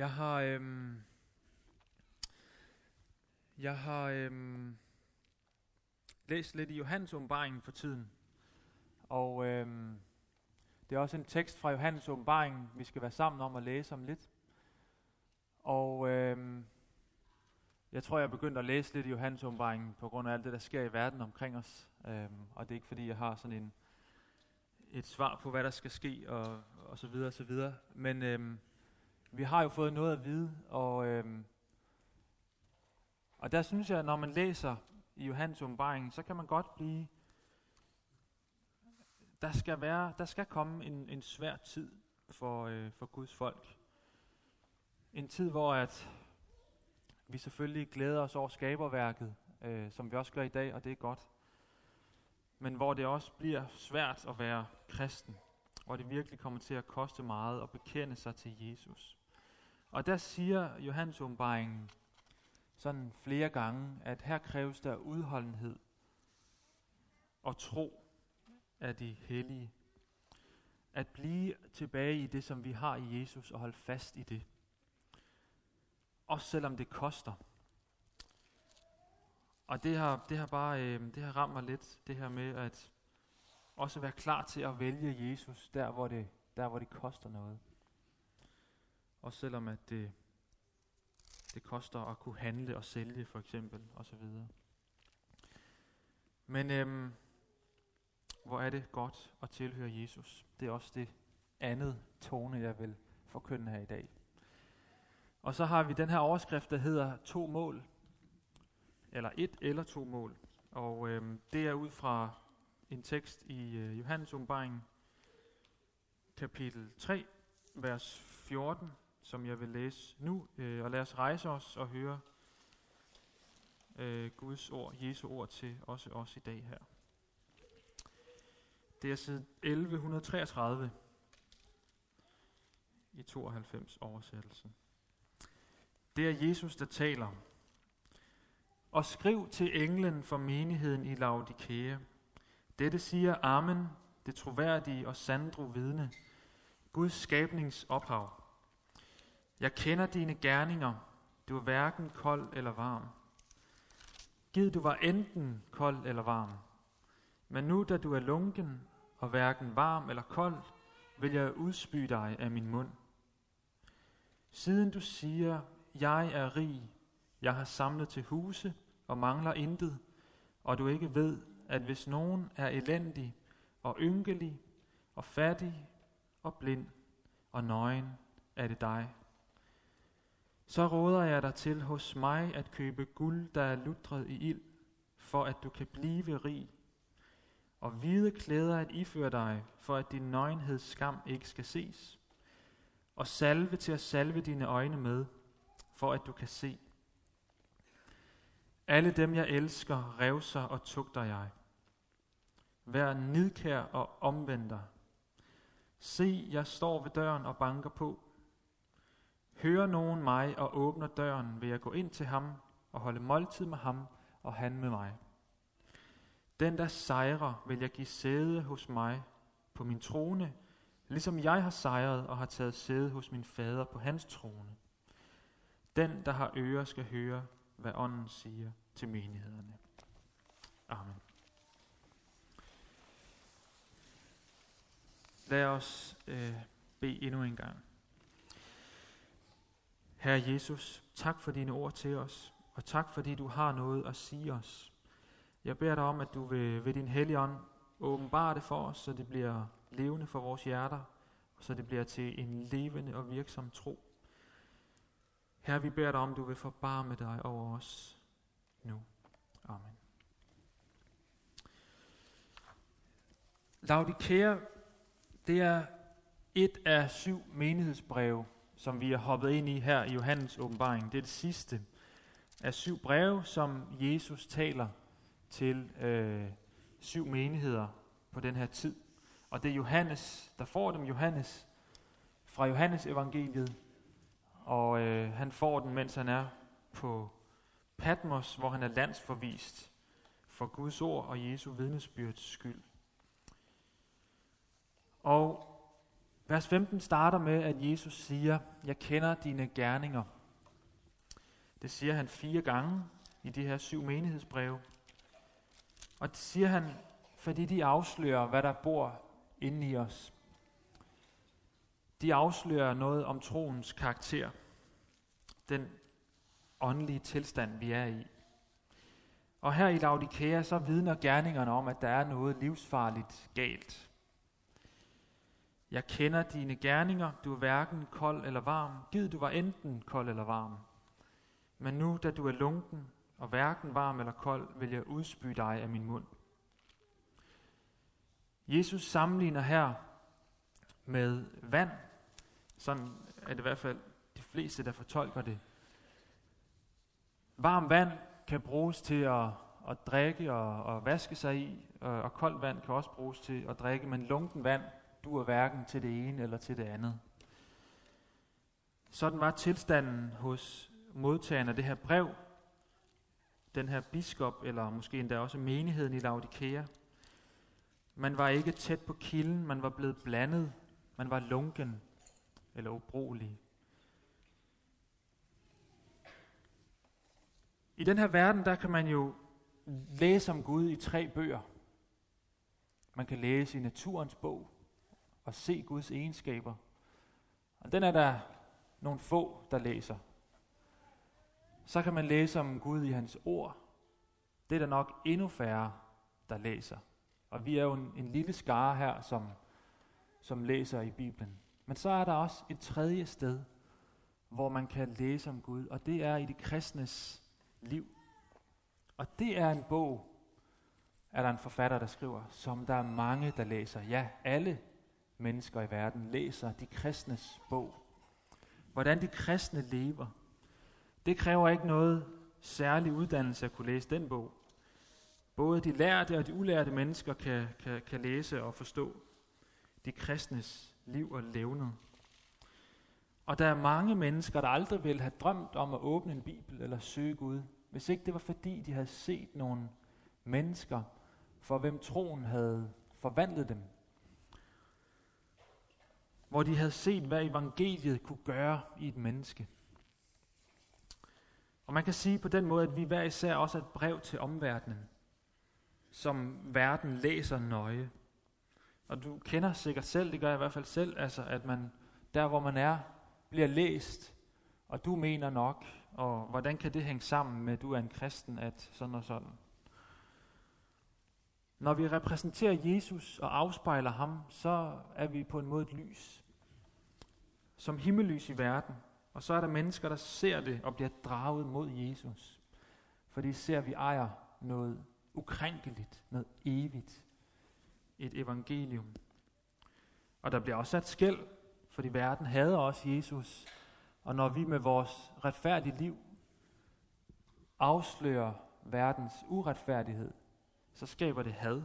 Jeg har, øhm, jeg har øhm, læst lidt i Johannes åbenbaringen for tiden. Og øhm, det er også en tekst fra Johannes åbenbaringen, vi skal være sammen om at læse om lidt. Og øhm, jeg tror, jeg er begyndt at læse lidt i Johannes åbenbaringen på grund af alt det, der sker i verden omkring os. Øhm, og det er ikke fordi, jeg har sådan en, et svar på, hvad der skal ske, og, og så videre, og så videre. Men øhm, vi har jo fået noget at vide, og, øhm, og der synes jeg, når man læser i Johannes åbenbaring, så kan man godt blive, der skal, være, der skal komme en, en svær tid for, øh, for Guds folk. En tid, hvor at vi selvfølgelig glæder os over skaberværket, øh, som vi også gør i dag, og det er godt. Men hvor det også bliver svært at være kristen, hvor det virkelig kommer til at koste meget at bekende sig til Jesus. Og der siger Johannes åbenbaringen sådan flere gange, at her kræves der udholdenhed og tro af de hellige. At blive tilbage i det, som vi har i Jesus, og holde fast i det. Også selvom det koster. Og det har, det har bare øh, det har ramt mig lidt, det her med at også være klar til at vælge Jesus, der hvor det, der, hvor det koster noget. Også selvom at det, det koster at kunne handle og sælge for eksempel og så videre. Men øhm, hvor er det godt at tilhøre Jesus. Det er også det andet tone, jeg vil forkynde her i dag. Og så har vi den her overskrift, der hedder to mål. Eller et eller to mål. Og øhm, det er ud fra en tekst i øh, Johannes åbenbaring, kapitel 3, vers 14 som jeg vil læse nu. Øh, og lad os rejse os og høre øh, Guds ord, Jesu ord til også os i dag her. Det er side 1133 i 92 oversættelsen. Det er Jesus, der taler. Og skriv til englen for menigheden i Laodikea. Dette siger Amen, det troværdige og sandro vidne, Guds skabningsophav. Jeg kender dine gerninger. Du er hverken kold eller varm. Gid du var enten kold eller varm. Men nu, da du er lunken og hverken varm eller kold, vil jeg udspy dig af min mund. Siden du siger, jeg er rig, jeg har samlet til huse og mangler intet, og du ikke ved, at hvis nogen er elendig og ynkelig og fattig og blind og nøgen, er det dig. Så råder jeg dig til hos mig at købe guld, der er lutret i ild, for at du kan blive rig, og hvide klæder at iføre dig, for at din nøgenheds skam ikke skal ses, og salve til at salve dine øjne med, for at du kan se. Alle dem, jeg elsker, revser og tugter jeg. Vær nidkær og omvender. Se, jeg står ved døren og banker på. Hører nogen mig og åbner døren, vil jeg gå ind til ham og holde måltid med ham og han med mig. Den, der sejrer, vil jeg give sæde hos mig på min trone, ligesom jeg har sejret og har taget sæde hos min fader på hans trone. Den, der har ører, skal høre, hvad ånden siger til menighederne. Amen. Lad os øh, bede endnu en gang. Herre Jesus, tak for dine ord til os, og tak fordi du har noget at sige os. Jeg beder dig om, at du vil ved din hellige ånd åbenbare det for os, så det bliver levende for vores hjerter, og så det bliver til en levende og virksom tro. Herre, vi beder dig om, at du vil forbarme dig over os nu. Amen. Laudikea, det er et af syv menighedsbreve, som vi er hoppet ind i her i Johannes åbenbaring. Det er det sidste af syv breve, som Jesus taler til øh, syv menigheder på den her tid. Og det er Johannes, der får dem. Johannes fra Johannes evangeliet. Og øh, han får den, mens han er på Patmos, hvor han er landsforvist for Guds ord og Jesu vidnesbyrds skyld. Og Vers 15 starter med, at Jesus siger, jeg kender dine gerninger. Det siger han fire gange i de her syv menighedsbreve. Og det siger han, fordi de afslører, hvad der bor inde i os. De afslører noget om troens karakter. Den åndelige tilstand, vi er i. Og her i Laodikea, så vidner gerningerne om, at der er noget livsfarligt galt. Jeg kender dine gerninger, du er hverken kold eller varm. Gid du var enten kold eller varm. Men nu, da du er lunken og hverken varm eller kold, vil jeg udspy dig af min mund. Jesus sammenligner her med vand. Sådan er det i hvert fald de fleste, der fortolker det. Varm vand kan bruges til at, at drikke og, og vaske sig i, og, og koldt vand kan også bruges til at drikke, men lunken vand duer hverken til det ene eller til det andet. Sådan var tilstanden hos modtageren af det her brev, den her biskop, eller måske endda også menigheden i Laodikea. Man var ikke tæt på kilden, man var blevet blandet, man var lunken eller ubrugelig. I den her verden, der kan man jo læse om Gud i tre bøger. Man kan læse i naturens bog og se Guds egenskaber. Og den er der nogle få, der læser. Så kan man læse om Gud i hans ord. Det er der nok endnu færre, der læser. Og vi er jo en, en lille skare her, som, som læser i Bibelen. Men så er der også et tredje sted, hvor man kan læse om Gud, og det er i de kristnes liv. Og det er en bog, er der en forfatter, der skriver, som der er mange, der læser. Ja, alle mennesker i verden læser de kristnes bog. Hvordan de kristne lever. Det kræver ikke noget særlig uddannelse at kunne læse den bog. Både de lærte og de ulærte mennesker kan, kan, kan læse og forstå de kristnes liv og levned. Og der er mange mennesker, der aldrig ville have drømt om at åbne en bibel eller søge Gud, hvis ikke det var fordi, de havde set nogle mennesker, for hvem troen havde forvandlet dem. Hvor de havde set, hvad evangeliet kunne gøre i et menneske. Og man kan sige på den måde, at vi hver især også er et brev til omverdenen, som verden læser nøje. Og du kender sikkert selv, det gør jeg i hvert fald selv, altså at man der hvor man er, bliver læst, og du mener nok, og hvordan kan det hænge sammen med, at du er en kristen, at sådan og sådan. Når vi repræsenterer Jesus og afspejler ham, så er vi på en måde et lys. Som himmellys i verden. Og så er der mennesker, der ser det og bliver draget mod Jesus. For de ser, at vi ejer noget ukrænkeligt, noget evigt. Et evangelium. Og der bliver også sat skæld, fordi verden hader også Jesus. Og når vi med vores retfærdige liv afslører verdens uretfærdighed, så skaber det had.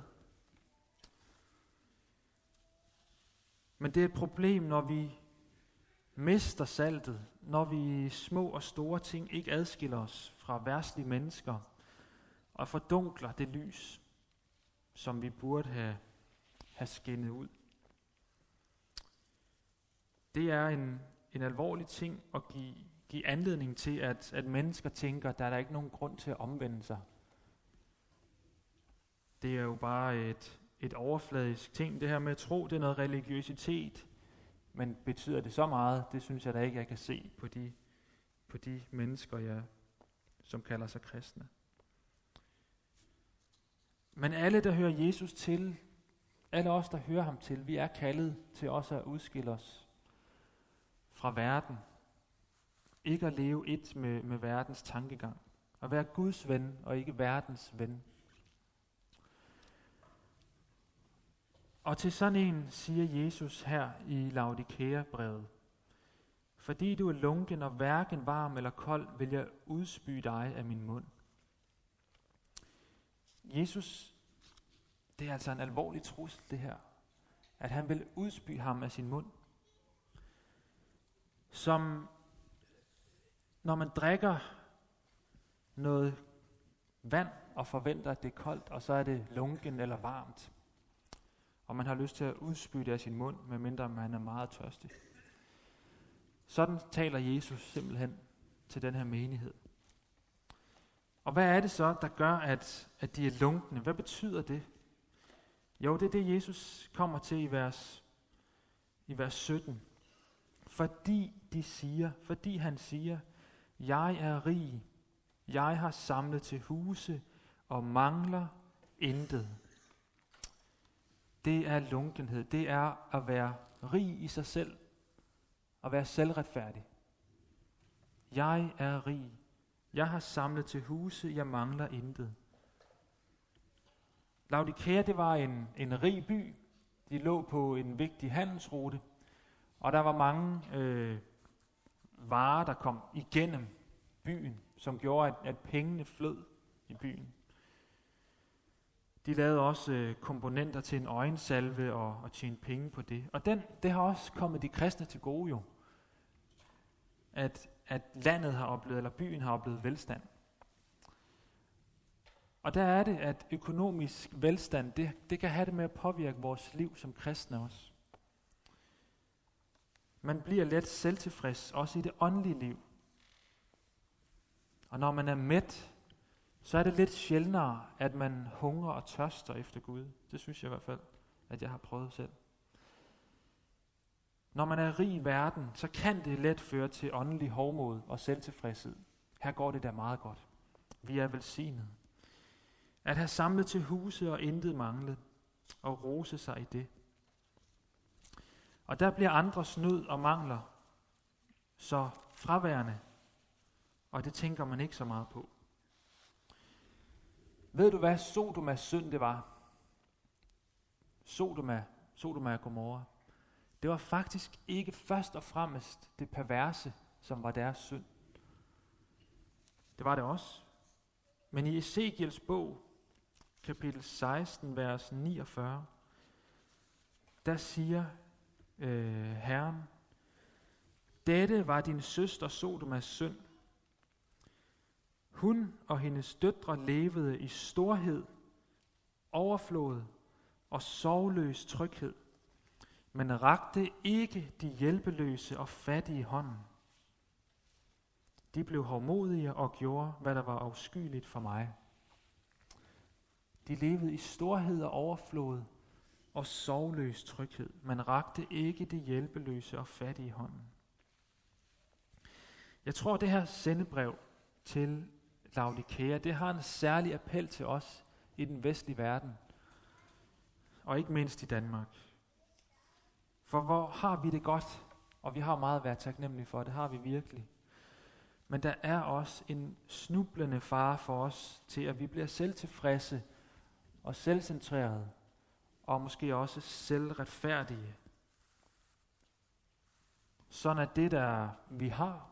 Men det er et problem, når vi mister saltet, når vi små og store ting ikke adskiller os fra værtslige mennesker og fordunkler det lys, som vi burde have, have skinnet ud. Det er en, en alvorlig ting at give, give anledning til, at, at mennesker tænker, at der er der ikke nogen grund til at omvende sig. Det er jo bare et, et overfladisk ting. Det her med at tro, det er noget religiøsitet. Men betyder det så meget? Det synes jeg da ikke, jeg kan se på de, på de mennesker, jeg, som kalder sig kristne. Men alle, der hører Jesus til, alle os, der hører ham til, vi er kaldet til også at udskille os fra verden. Ikke at leve et med, med verdens tankegang. At være Guds ven og ikke verdens ven. Og til sådan en siger Jesus her i Laodikea-brevet, fordi du er lunken og hverken varm eller kold, vil jeg udspy dig af min mund. Jesus, det er altså en alvorlig trussel det her, at han vil udspy ham af sin mund. Som når man drikker noget vand og forventer, at det er koldt, og så er det lunken eller varmt og man har lyst til at udspytte af sin mund, medmindre man er meget tørstig. Sådan taler Jesus simpelthen til den her menighed. Og hvad er det så, der gør, at, at de er lunkne? Hvad betyder det? Jo, det er det, Jesus kommer til i vers, i vers 17. Fordi de siger, fordi han siger, jeg er rig, jeg har samlet til huse og mangler intet. Det er lunkenhed. Det er at være rig i sig selv. At være selvretfærdig. Jeg er rig. Jeg har samlet til huse. Jeg mangler intet. Laodikea, det var en, en rig by. De lå på en vigtig handelsrute. Og der var mange øh, varer, der kom igennem byen, som gjorde, at, at pengene flød i byen. De lavede også øh, komponenter til en øjensalve og, og tjente penge på det. Og den, det har også kommet de kristne til gode jo. At, at landet har oplevet, eller byen har oplevet velstand. Og der er det, at økonomisk velstand, det, det kan have det med at påvirke vores liv som kristne også. Man bliver let selvtilfreds, også i det åndelige liv. Og når man er mæt, så er det lidt sjældnere, at man hungrer og tørster efter Gud. Det synes jeg i hvert fald, at jeg har prøvet selv. Når man er rig i verden, så kan det let føre til åndelig hovmod og selvtilfredshed. Her går det da meget godt. Vi er velsignet. At have samlet til huse og intet manglet, og rose sig i det. Og der bliver andres nød og mangler så fraværende, og det tænker man ikke så meget på. Ved du hvad Sodomas synd det var? Sodoma, Sodoma og Gomorra. Det var faktisk ikke først og fremmest det perverse, som var deres synd. Det var det også. Men i Ezekiels bog, kapitel 16, vers 49, der siger øh, Herren, dette var din søster Sodomas synd, hun og hendes døtre levede i storhed, overflod og sorgløs tryghed, men rakte ikke de hjælpeløse og fattige hånden. De blev hårdmodige og gjorde, hvad der var afskyeligt for mig. De levede i storhed og overflod og sorgløs tryghed, men rakte ikke de hjælpeløse og fattige hånden. Jeg tror, det her sendebrev til Laodikea, det har en særlig appel til os i den vestlige verden, og ikke mindst i Danmark. For hvor har vi det godt, og vi har meget at være taknemmelige for, det har vi virkelig. Men der er også en snublende fare for os til, at vi bliver selvtilfredse og selvcentrerede, og måske også selvretfærdige. Sådan er det, der vi har,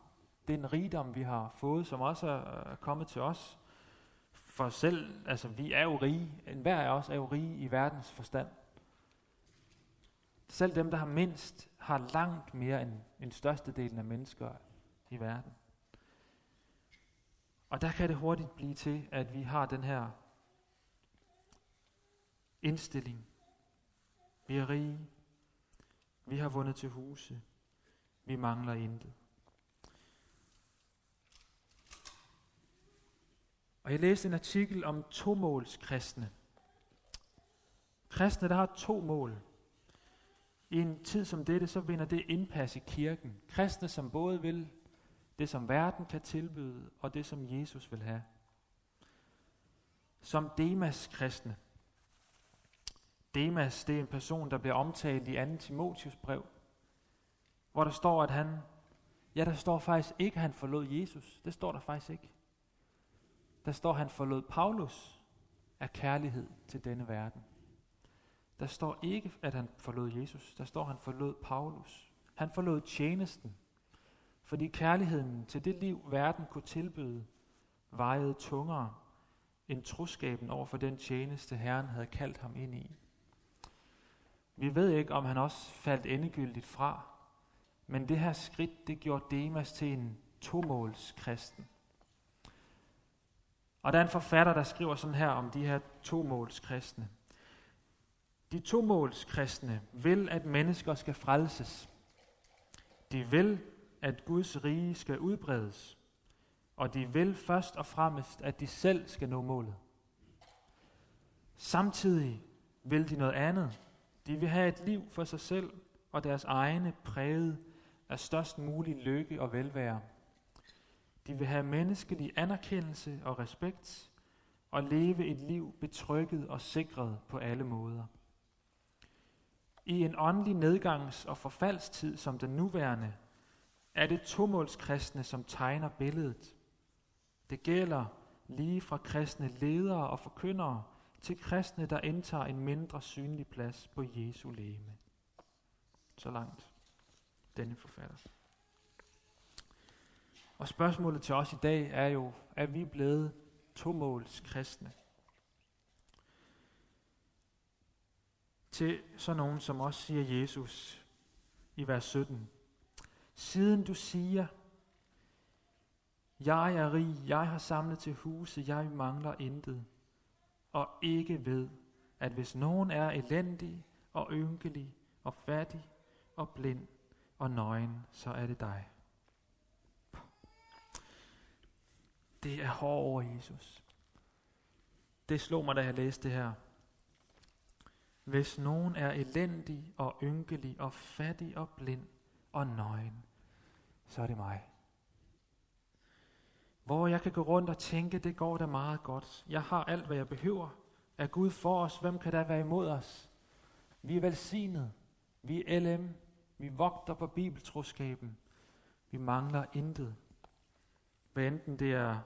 den rigdom, vi har fået, som også er kommet til os. For selv, altså vi er jo rige, enhver af os er jo rige i verdens forstand. Selv dem, der har mindst, har langt mere end, end størstedelen af mennesker i verden. Og der kan det hurtigt blive til, at vi har den her indstilling. Vi er rige. Vi har vundet til huse. Vi mangler intet. Og jeg læste en artikel om tomålskristne. kristne. Kristne, der har to mål. I en tid som dette, så vinder det indpas i kirken. Kristne, som både vil det, som verden kan tilbyde, og det, som Jesus vil have. Som Demas kristne. Demas, det er en person, der bliver omtalt i 2. Timotius brev, hvor der står, at han, ja, der står faktisk ikke, at han forlod Jesus. Det står der faktisk ikke der står, han forlod Paulus af kærlighed til denne verden. Der står ikke, at han forlod Jesus. Der står, at han forlod Paulus. Han forlod tjenesten, fordi kærligheden til det liv, verden kunne tilbyde, vejede tungere end troskaben over for den tjeneste, Herren havde kaldt ham ind i. Vi ved ikke, om han også faldt endegyldigt fra, men det her skridt, det gjorde Demas til en tomåls kristen. Og der er en forfatter, der skriver sådan her om de her tomålskristne. kristne. De tomålskristne vil, at mennesker skal frelses. De vil, at Guds rige skal udbredes. Og de vil først og fremmest, at de selv skal nå målet. Samtidig vil de noget andet. De vil have et liv for sig selv og deres egne præget af størst mulig lykke og velvære. De vil have menneskelig anerkendelse og respekt og leve et liv betrykket og sikret på alle måder. I en åndelig nedgangs- og forfaldstid som den nuværende, er det tomålskristne, som tegner billedet. Det gælder lige fra kristne ledere og forkyndere til kristne, der indtager en mindre synlig plads på Jesu læme. Så langt denne forfatter. Og spørgsmålet til os i dag er jo, er vi blevet tomåls kristne? Til sådan nogen, som også siger Jesus i vers 17. Siden du siger, jeg er rig, jeg har samlet til huse, jeg mangler intet, og ikke ved, at hvis nogen er elendig og ynkelig og fattig og blind og nøgen, så er det dig. Det er hård over Jesus. Det slog mig, da jeg læste det her. Hvis nogen er elendig og ynkelig og fattig og blind og nøgen, så er det mig. Hvor jeg kan gå rundt og tænke, det går da meget godt. Jeg har alt, hvad jeg behøver. Er Gud for os? Hvem kan der være imod os? Vi er velsignet. Vi er LM. Vi vogter på bibeltroskaben. Vi mangler intet. Hvad enten det er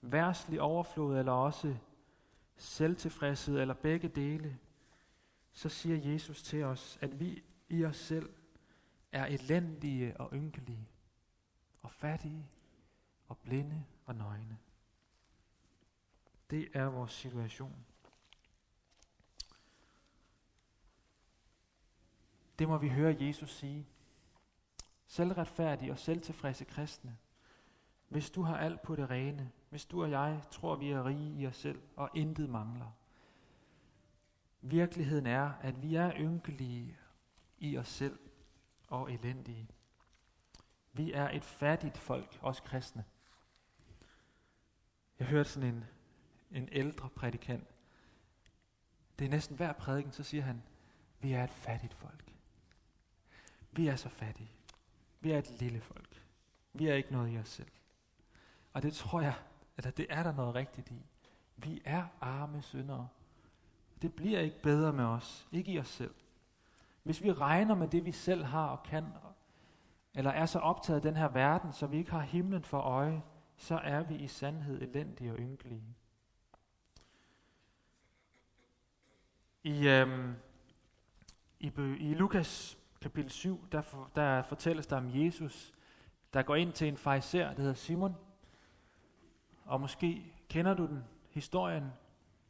værslig overflod, eller også selvtilfredshed, eller begge dele, så siger Jesus til os, at vi i os selv er elendige og ynkelige, og fattige, og blinde og nøgne. Det er vores situation. Det må vi høre Jesus sige. Selvretfærdige og selvtilfredse kristne. Hvis du har alt på det rene, hvis du og jeg tror, vi er rige i os selv og intet mangler. Virkeligheden er, at vi er ynkelige i os selv og elendige. Vi er et fattigt folk, også kristne. Jeg hørte sådan en, en ældre prædikant. Det er næsten hver prædiken, så siger han, vi er et fattigt folk. Vi er så fattige. Vi er et lille folk. Vi er ikke noget i os selv. Og det tror jeg, eller det er der noget rigtigt i. Vi er arme syndere. Det bliver ikke bedre med os, ikke i os selv. Hvis vi regner med det, vi selv har og kan, eller er så optaget af den her verden, så vi ikke har himlen for øje, så er vi i sandhed elendige og ynkelige. I, øhm, i, I Lukas kapitel 7, der, for, der fortælles der om Jesus, der går ind til en fejser, der hedder Simon. Og måske kender du den historien.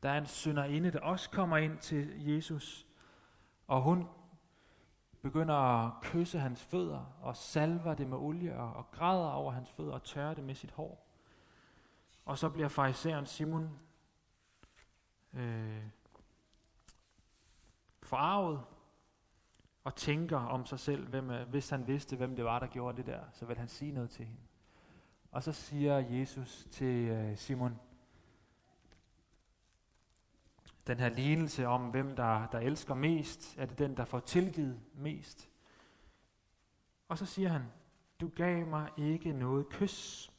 Der er en synderinde, der også kommer ind til Jesus, og hun begynder at kysse hans fødder, og salver det med olie, og, og græder over hans fødder, og tørrer det med sit hår. Og så bliver fariseren Simon øh, forarvet, og tænker om sig selv, hvem, hvis han vidste, hvem det var, der gjorde det der, så vil han sige noget til hende. Og så siger Jesus til øh, Simon, den her lignelse om, hvem der, der elsker mest, er det den, der får tilgivet mest. Og så siger han, du gav mig ikke noget kys.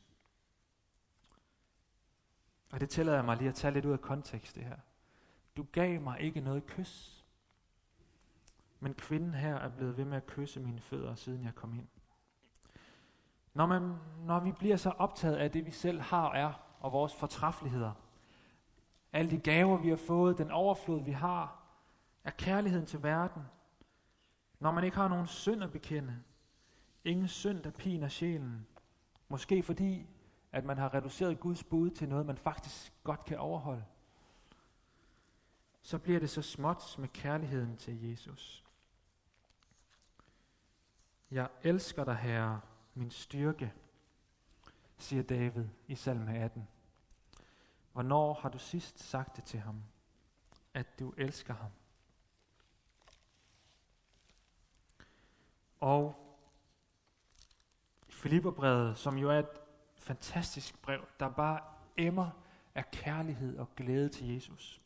Og det tillader jeg mig lige at tage lidt ud af kontekst det her. Du gav mig ikke noget kys. Men kvinden her er blevet ved med at kysse mine fødder, siden jeg kom ind. Når, man, når vi bliver så optaget af det, vi selv har og er, og vores fortræffeligheder, alle de gaver, vi har fået, den overflod, vi har, er kærligheden til verden. Når man ikke har nogen synd at bekende, ingen synd, der piner sjælen, måske fordi, at man har reduceret Guds bud til noget, man faktisk godt kan overholde, så bliver det så småt med kærligheden til Jesus. Jeg elsker dig, Herre, min styrke, siger David i salme 18. Hvornår har du sidst sagt det til ham, at du elsker ham? Og Filipperbrevet, som jo er et fantastisk brev, der bare emmer af kærlighed og glæde til Jesus.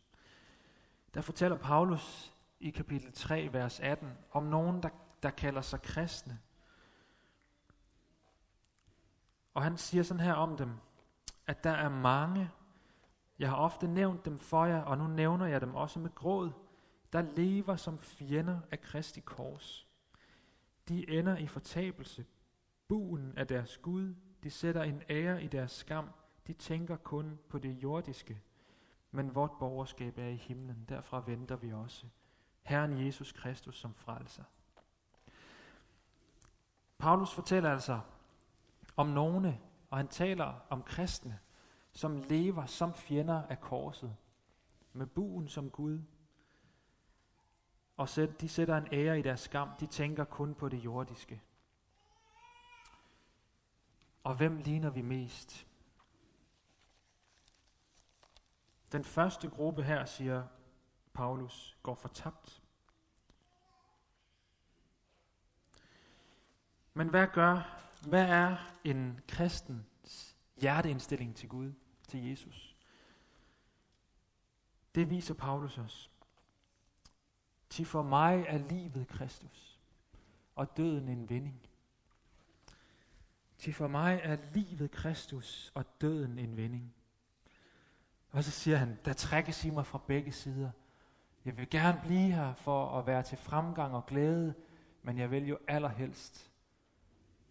Der fortæller Paulus i kapitel 3, vers 18, om nogen, der, der kalder sig kristne, og han siger sådan her om dem, at der er mange, jeg har ofte nævnt dem for jer, og nu nævner jeg dem også med gråd, der lever som fjender af Kristi kors. De ender i fortabelse. Buen af deres Gud, de sætter en ære i deres skam. De tænker kun på det jordiske. Men vort borgerskab er i himlen, derfra venter vi også. Herren Jesus Kristus som frelser. Paulus fortæller altså om nogle, og han taler om kristne, som lever som fjender af korset, med buen som Gud. Og de sætter en ære i deres skam, de tænker kun på det jordiske. Og hvem ligner vi mest? Den første gruppe her, siger Paulus, går fortabt. Men hvad gør, hvad er en kristens hjerteindstilling til Gud, til Jesus? Det viser Paulus os. Til for mig er livet Kristus, og døden en vinding. Til for mig er livet Kristus, og døden en vinding. Og så siger han, der trækkes i mig fra begge sider. Jeg vil gerne blive her for at være til fremgang og glæde, men jeg vil jo allerhelst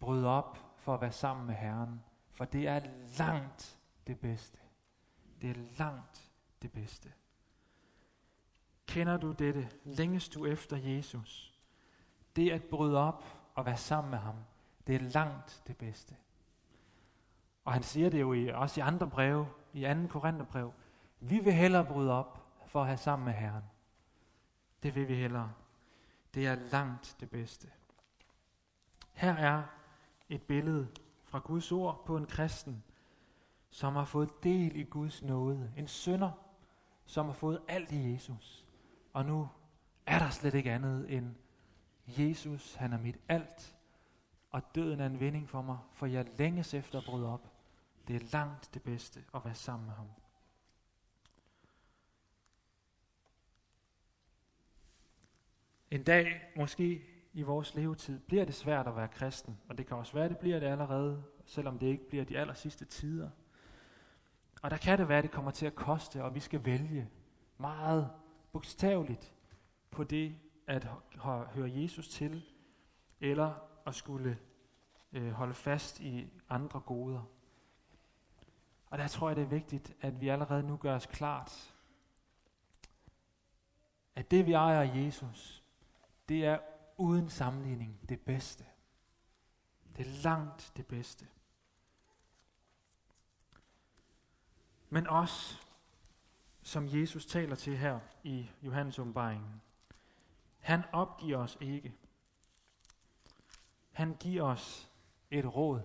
bryde op for at være sammen med Herren. For det er langt det bedste. Det er langt det bedste. Kender du dette? Længes du efter Jesus? Det at bryde op og være sammen med ham, det er langt det bedste. Og han siger det jo i, også i andre breve, i 2. Korintherbrev. Vi vil hellere bryde op for at have sammen med Herren. Det vil vi hellere. Det er langt det bedste. Her er et billede fra Guds ord på en kristen, som har fået del i Guds nåde. En sønder, som har fået alt i Jesus. Og nu er der slet ikke andet end Jesus, han er mit alt, og døden er en vinding for mig, for jeg længes efter at bryde op. Det er langt det bedste at være sammen med ham. En dag, måske i vores levetid, bliver det svært at være kristen, og det kan også være, at det bliver det allerede, selvom det ikke bliver de aller sidste tider. Og der kan det være, at det kommer til at koste, og vi skal vælge meget bogstaveligt på det at høre Jesus til, eller at skulle øh, holde fast i andre goder. Og der tror jeg, det er vigtigt, at vi allerede nu gør os klart, at det vi ejer af Jesus, det er uden sammenligning det bedste. Det er langt det bedste. Men også, som Jesus taler til her i Johannes åbenbaringen, han opgiver os ikke. Han giver os et råd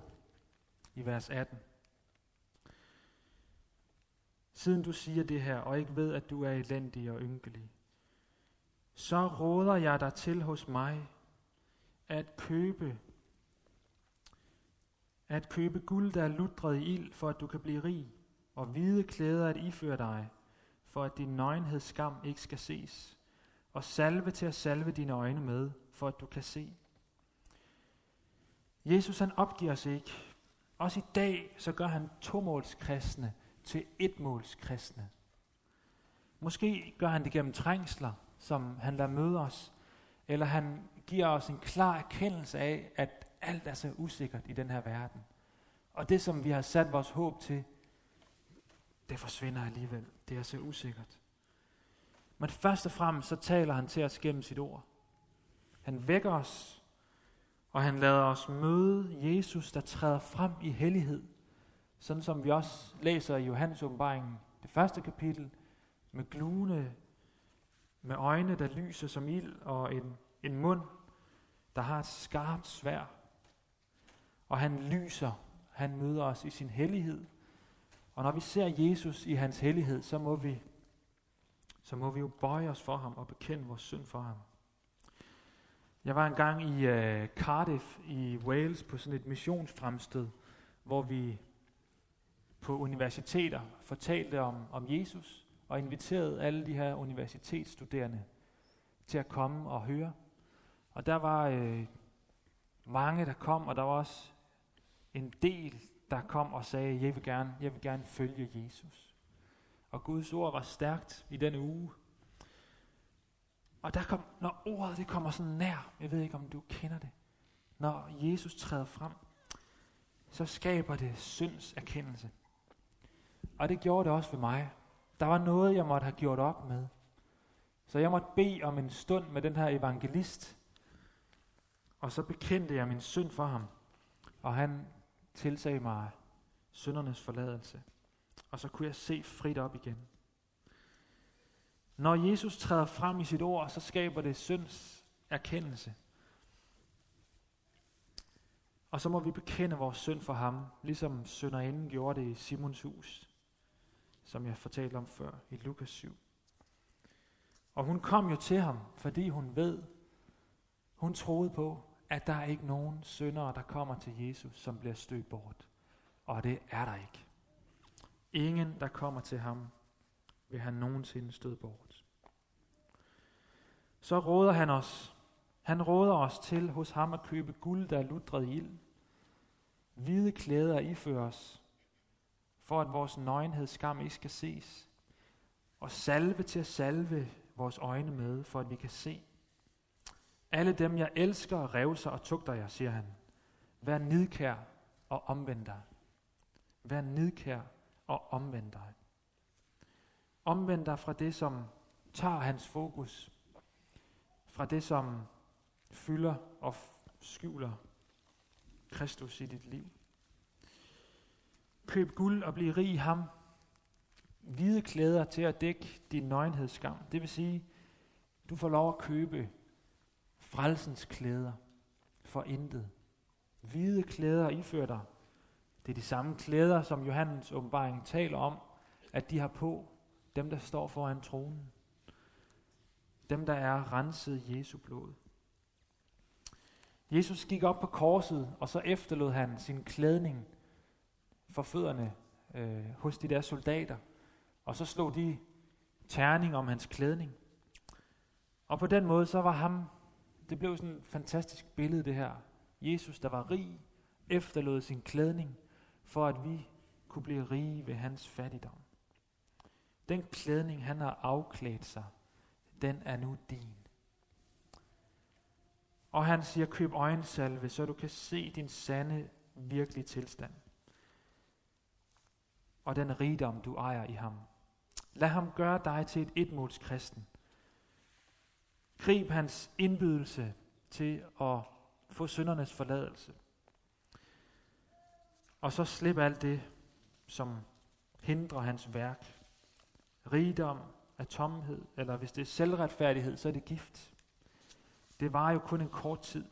i vers 18. Siden du siger det her, og ikke ved, at du er elendig og ynkelig, så råder jeg dig til hos mig at købe at købe guld, der er lutret i ild, for at du kan blive rig, og hvide klæder at iføre dig, for at din nøgenhedsskam ikke skal ses, og salve til at salve dine øjne med, for at du kan se. Jesus han opgiver os ikke. Også i dag, så gør han tomålskristne til etmålskristne. Måske gør han det gennem trængsler, som han lader møde os, eller han giver os en klar erkendelse af, at alt er så usikkert i den her verden. Og det, som vi har sat vores håb til, det forsvinder alligevel. Det er så usikkert. Men først og fremmest så taler han til os gennem sit ord. Han vækker os, og han lader os møde Jesus, der træder frem i hellighed. Sådan som vi også læser i Johannes åbenbaringen, det første kapitel, med glune, med øjne, der lyser som ild, og en, en mund, der har et skarpt svær. Og han lyser, han møder os i sin hellighed. Og når vi ser Jesus i hans hellighed, så må vi så må vi jo bøje os for ham og bekende vores synd for ham. Jeg var engang i uh, Cardiff i Wales på sådan et missionsfremstød, hvor vi på universiteter fortalte om, om Jesus og inviterede alle de her universitetsstuderende til at komme og høre. Og der var øh, mange, der kom, og der var også en del, der kom og sagde, jeg vil gerne, jeg vil gerne følge Jesus. Og Guds ord var stærkt i denne uge. Og der kom, når ordet det kommer sådan nær, jeg ved ikke om du kender det, når Jesus træder frem, så skaber det synds erkendelse. Og det gjorde det også for mig. Der var noget, jeg måtte have gjort op med. Så jeg måtte bede om en stund med den her evangelist, og så bekendte jeg min synd for ham, og han tilsagde mig syndernes forladelse. Og så kunne jeg se frit op igen. Når Jesus træder frem i sit ord, så skaber det synds erkendelse. Og så må vi bekende vores synd for ham, ligesom sønderinden gjorde det i Simons hus, som jeg fortalte om før i Lukas 7. Og hun kom jo til ham, fordi hun ved, hun troede på, at der er ikke nogen syndere, der kommer til Jesus, som bliver stødt bort. Og det er der ikke. Ingen, der kommer til ham, vil han nogensinde støde bort. Så råder han os. Han råder os til hos ham at købe guld, der er lutret i ild. Hvide klæder iføres, for at vores nøgenhed skam ikke skal ses. Og salve til at salve vores øjne med, for at vi kan se. Alle dem, jeg elsker, revser og tugter jer, siger han. Vær nidkær og omvend dig. Vær nidkær og omvend dig. Omvend dig fra det, som tager hans fokus. Fra det, som fylder og skjuler Kristus i dit liv. Køb guld og bliv rig i ham. Hvide klæder til at dække din nøgenhedsskam. Det vil sige, du får lov at købe frelsens klæder for intet. Hvide klæder ifører dig. Det er de samme klæder, som Johannes åbenbaring taler om, at de har på dem, der står foran tronen. Dem, der er renset i Jesu blod. Jesus gik op på korset, og så efterlod han sin klædning for fødderne øh, hos de der soldater. Og så slog de terning om hans klædning. Og på den måde, så var ham, det blev sådan et fantastisk billede det her. Jesus, der var rig, efterlod sin klædning, for at vi kunne blive rige ved hans fattigdom. Den klædning, han har afklædt sig, den er nu din. Og han siger, køb øjensalve, så du kan se din sande, virkelige tilstand. Og den rigdom, du ejer i ham. Lad ham gøre dig til et etmods kristen. Grib hans indbydelse til at få syndernes forladelse. Og så slip alt det, som hindrer hans værk. Rigdom er tomhed, eller hvis det er selvretfærdighed, så er det gift. Det var jo kun en kort tid,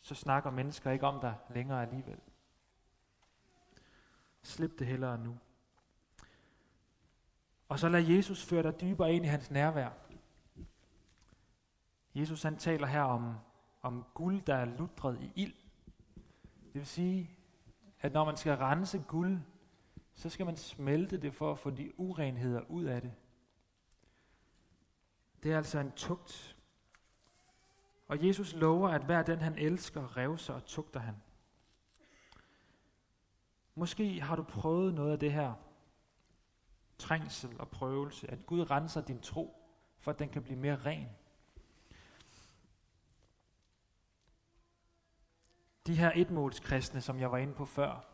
så snakker mennesker ikke om dig længere alligevel. Slip det hellere nu. Og så lad Jesus føre dig dybere ind i hans nærvær. Jesus han taler her om, om guld, der er lutret i ild. Det vil sige, at når man skal rense guld, så skal man smelte det for at få de urenheder ud af det. Det er altså en tugt. Og Jesus lover, at hver den han elsker, revser og tugter han. Måske har du prøvet noget af det her trængsel og prøvelse, at Gud renser din tro, for at den kan blive mere ren. De her etmålskristne, som jeg var inde på før,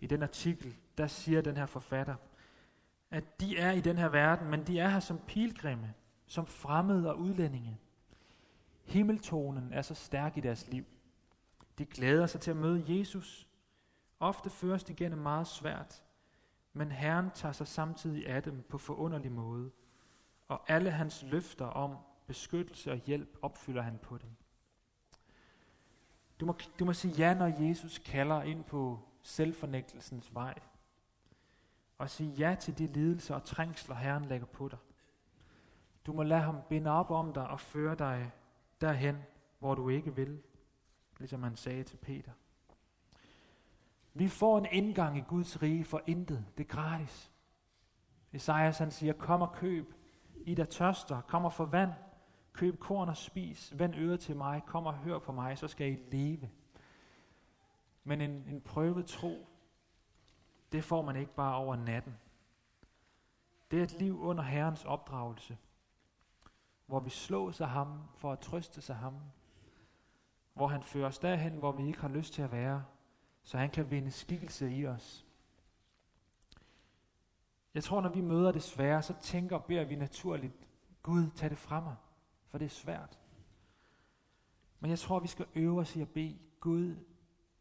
i den artikel, der siger den her forfatter, at de er i den her verden, men de er her som pilgrimme, som fremmede og udlændinge. Himmeltonen er så stærk i deres liv. De glæder sig til at møde Jesus. Ofte føres de igennem meget svært, men Herren tager sig samtidig af dem på forunderlig måde, og alle hans løfter om beskyttelse og hjælp opfylder han på dem. Du må, du må sige ja, når Jesus kalder ind på selvfornægtelsens vej, og sige ja til de lidelser og trængsler, Herren lægger på dig. Du må lade ham binde op om dig og føre dig derhen, hvor du ikke vil, ligesom han sagde til Peter. Vi får en indgang i Guds rige for intet. Det er gratis. Esajas han siger, kom og køb. I der tørster, kom og få vand. Køb korn og spis. Vend øret til mig. Kom og hør på mig, så skal I leve. Men en, en prøvet tro, det får man ikke bare over natten. Det er et liv under Herrens opdragelse, hvor vi slås af ham for at trøste sig ham, hvor han fører os derhen, hvor vi ikke har lyst til at være, så han kan vinde skikkelse i os. Jeg tror, når vi møder det svære, så tænker og beder vi naturligt, Gud, tag det fra mig, for det er svært. Men jeg tror, vi skal øve os i at bede, Gud,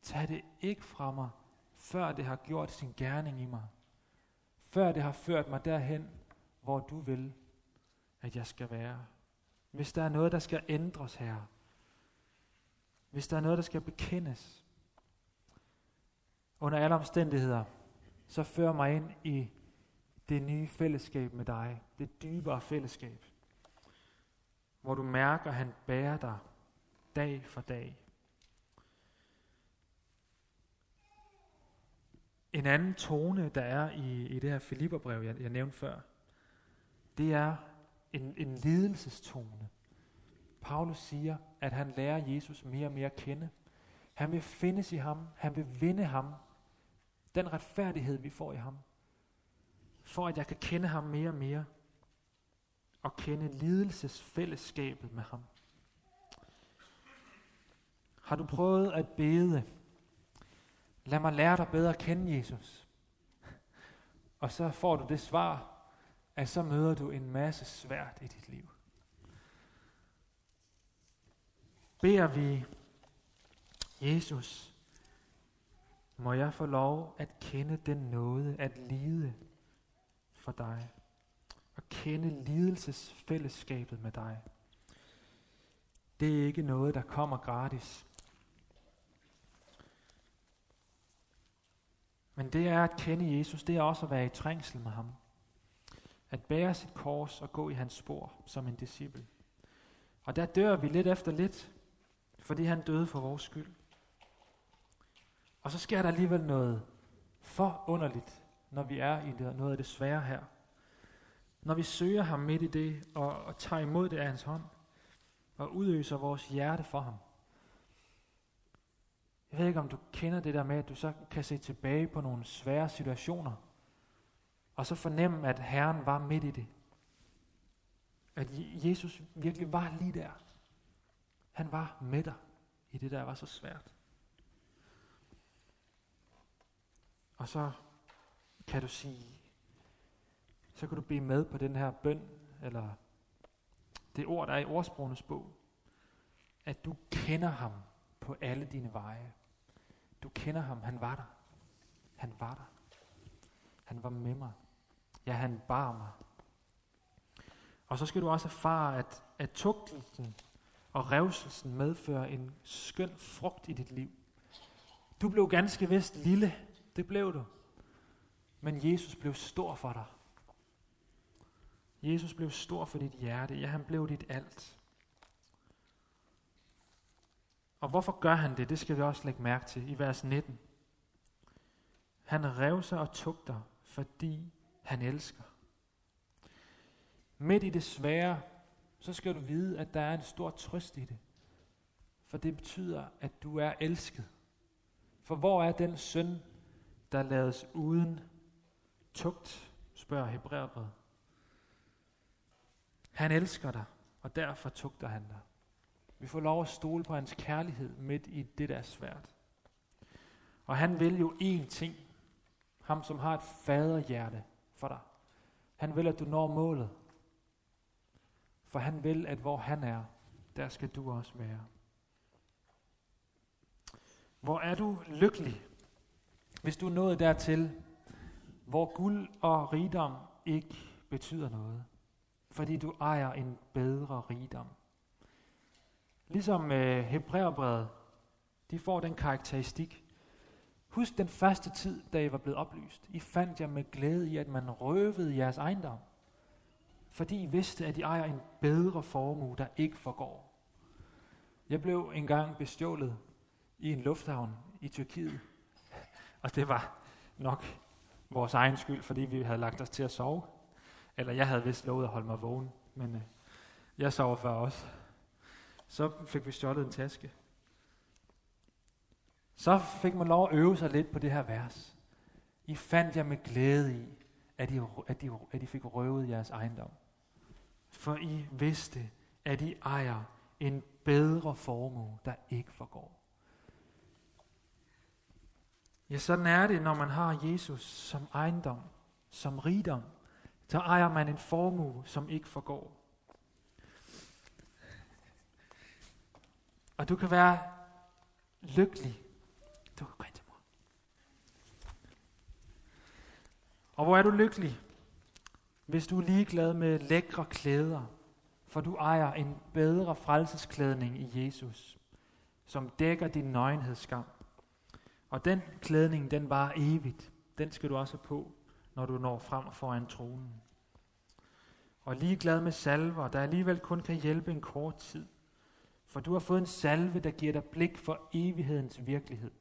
tag det ikke fra mig, før det har gjort sin gerning i mig. Før det har ført mig derhen, hvor du vil, at jeg skal være. Hvis der er noget, der skal ændres her, hvis der er noget, der skal bekendes, under alle omstændigheder, så fører mig ind i det nye fællesskab med dig, det dybere fællesskab, hvor du mærker, at han bærer dig dag for dag. En anden tone, der er i, i det her Filipperbrev, jeg, jeg nævnte før, det er en, en lidelsestone. Paulus siger, at han lærer Jesus mere og mere at kende. Han vil findes i ham. Han vil vinde ham. Den retfærdighed, vi får i ham. For at jeg kan kende ham mere og mere. Og kende lidelsesfællesskabet med ham. Har du prøvet at bede? Lad mig lære dig bedre at kende Jesus. Og så får du det svar, at så møder du en masse svært i dit liv. Beder vi Jesus, må jeg få lov at kende den nåde, at lide for dig. Og kende lidelsesfællesskabet med dig. Det er ikke noget, der kommer gratis. Men det er at kende Jesus, det er også at være i trængsel med ham. At bære sit kors og gå i hans spor som en disciple. Og der dør vi lidt efter lidt, fordi han døde for vores skyld. Og så sker der alligevel noget forunderligt, når vi er i det, noget af det svære her. Når vi søger ham midt i det, og, og tager imod det af hans hånd, og udøser vores hjerte for ham. Jeg ved ikke, om du kender det der med, at du så kan se tilbage på nogle svære situationer, og så fornemme, at Herren var midt i det. At Jesus virkelig var lige der. Han var med dig i det, der var så svært. Og så kan du sige, så kan du blive med på den her bøn, eller det ord, der er i ordsprogenes bog, at du kender ham på alle dine veje. Du kender ham, han var der. Han var der. Han var med mig. Ja, han bar mig. Og så skal du også erfare, at, at tugtelsen og revselsen medfører en skøn frugt i dit liv. Du blev ganske vist lille, det blev du. Men Jesus blev stor for dig. Jesus blev stor for dit hjerte. Ja, han blev dit alt. Og hvorfor gør han det? Det skal vi også lægge mærke til i vers 19. Han rev sig og tugter, fordi han elsker. Midt i det svære, så skal du vide, at der er en stor trøst i det. For det betyder, at du er elsket. For hvor er den søn, der lades uden tugt, spørger Hebræerbrevet. Han elsker dig, og derfor tugter han dig. Vi får lov at stole på hans kærlighed midt i det, der er svært. Og han vil jo én ting. Ham, som har et faderhjerte for dig. Han vil, at du når målet. For han vil, at hvor han er, der skal du også være. Hvor er du lykkelig, hvis du er nået dertil, hvor guld og rigdom ikke betyder noget, fordi du ejer en bedre rigdom. Ligesom øh, Hebræerbrevet, de får den karakteristik. Husk den første tid, da I var blevet oplyst. I fandt jer med glæde i, at man røvede jeres ejendom fordi I vidste, at I ejer en bedre formue, der ikke forgår. Jeg blev engang bestjålet i en lufthavn i Tyrkiet. Og det var nok vores egen skyld, fordi vi havde lagt os til at sove. Eller jeg havde vist lovet at holde mig vågen, men øh, jeg sov før også. Så fik vi stjålet en taske. Så fik man lov at øve sig lidt på det her vers. I fandt jeg med glæde i, at I, at I, at I fik røvet jeres ejendom. For I vidste, at I ejer en bedre formue, der ikke forgår. Ja, sådan er det, når man har Jesus som ejendom, som rigdom. Så ejer man en formue, som ikke forgår. Og du kan være lykkelig. Du kan til mor. Og hvor er du lykkelig, hvis du er ligeglad med lækre klæder, for du ejer en bedre frelsesklædning i Jesus, som dækker din nøgenhedsskam. Og den klædning, den var evigt. Den skal du også på, når du når frem foran tronen. Og ligeglad med salver, der alligevel kun kan hjælpe en kort tid. For du har fået en salve, der giver dig blik for evighedens virkelighed.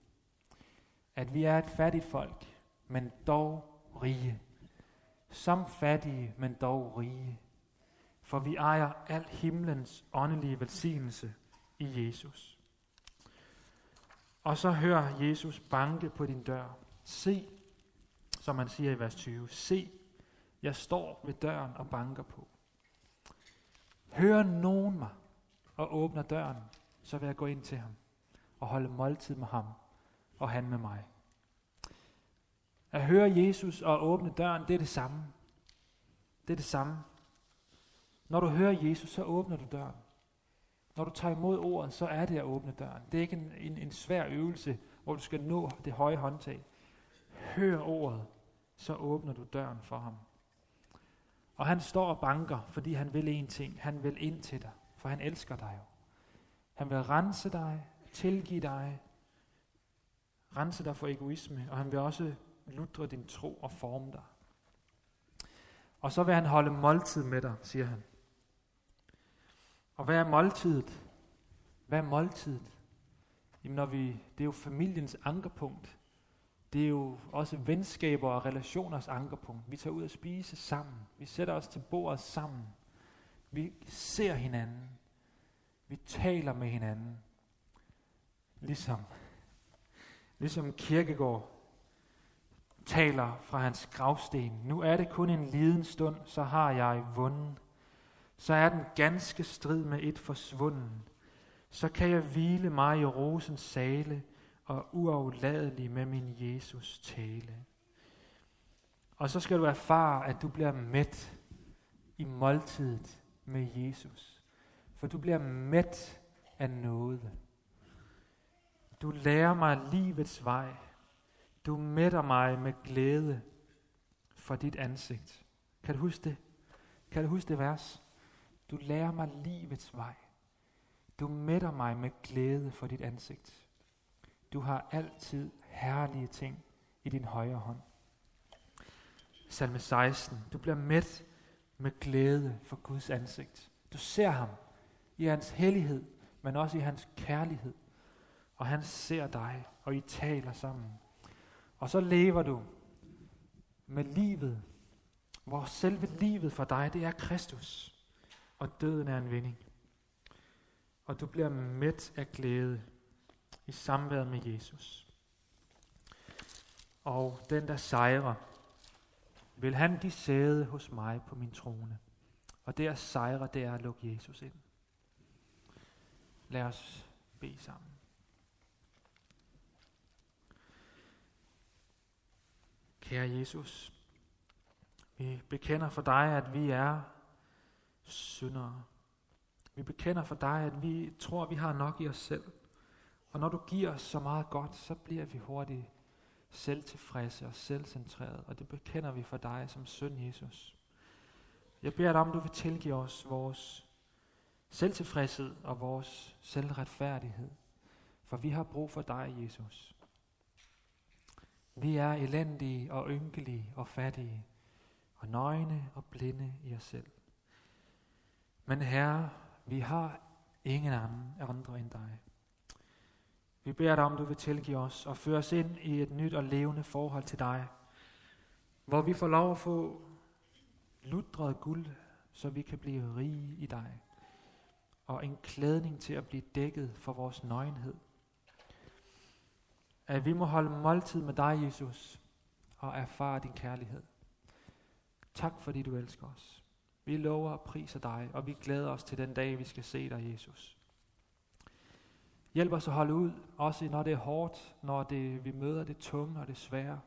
At vi er et fattigt folk, men dog rige. Som fattige, men dog rige for vi ejer al himlens åndelige velsignelse i Jesus. Og så hører Jesus banke på din dør. Se, som man siger i vers 20, se, jeg står ved døren og banker på. Hører nogen mig og åbner døren, så vil jeg gå ind til ham og holde måltid med ham og han med mig. At høre Jesus og åbne døren, det er det samme. Det er det samme. Når du hører Jesus, så åbner du døren. Når du tager imod ordet, så er det at åbne døren. Det er ikke en, en, en svær øvelse, hvor du skal nå det høje håndtag. Hør ordet, så åbner du døren for ham. Og han står og banker, fordi han vil en ting. Han vil ind til dig, for han elsker dig jo. Han vil rense dig, tilgive dig, rense dig for egoisme, og han vil også lutre din tro og forme dig. Og så vil han holde måltid med dig, siger han. Og hvad er måltidet? Hvad er måltidet? Jamen når vi, det er jo familiens ankerpunkt. Det er jo også venskaber og relationers ankerpunkt. Vi tager ud og spise sammen. Vi sætter os til bordet sammen. Vi ser hinanden. Vi taler med hinanden. Ligesom, ligesom Kirkegård taler fra hans gravsten. Nu er det kun en liden stund, så har jeg vundet så er den ganske strid med et forsvunden. Så kan jeg hvile mig i rosens sale og uafladelig med min Jesus tale. Og så skal du erfare, at du bliver mæt i måltidet med Jesus. For du bliver mæt af noget. Du lærer mig livets vej. Du mætter mig med glæde for dit ansigt. Kan du huske det? Kan du huske det vers? Du lærer mig livets vej. Du mætter mig med glæde for dit ansigt. Du har altid herlige ting i din højre hånd. Salme 16. Du bliver mæt med glæde for Guds ansigt. Du ser ham i hans hellighed, men også i hans kærlighed. Og han ser dig, og I taler sammen. Og så lever du med livet, hvor selve livet for dig, det er Kristus og døden er en vinding. Og du bliver mæt af glæde i samværet med Jesus. Og den, der sejrer, vil han de sæde hos mig på min trone. Og det at sejre, det er at lukke Jesus ind. Lad os bede sammen. Kære Jesus, vi bekender for dig, at vi er syndere. Vi bekender for dig, at vi tror, at vi har nok i os selv. Og når du giver os så meget godt, så bliver vi hurtigt selvtilfredse og selvcentrerede. Og det bekender vi for dig som søn Jesus. Jeg beder dig om, du vil tilgive os vores selvtilfredshed og vores selvretfærdighed. For vi har brug for dig, Jesus. Vi er elendige og ynkelige og fattige, og nøgne og blinde i os selv. Men Herre, vi har Ingen anden andre end dig. Vi beder dig om, du vil tilgive os og føre os ind i et nyt og levende forhold til dig, hvor vi får lov at få lutret guld, så vi kan blive rige i dig, og en klædning til at blive dækket for vores nøgenhed. At vi må holde måltid med dig, Jesus, og erfare din kærlighed. Tak fordi du elsker os. Vi lover og priser dig, og vi glæder os til den dag, vi skal se dig, Jesus. Hjælp os at holde ud, også når det er hårdt, når det, vi møder det tunge og det svære.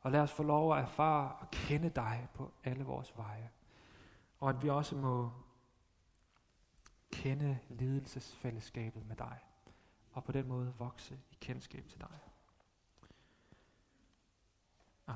Og lad os få lov at erfare og kende dig på alle vores veje. Og at vi også må kende lidelsesfællesskabet med dig. Og på den måde vokse i kendskab til dig.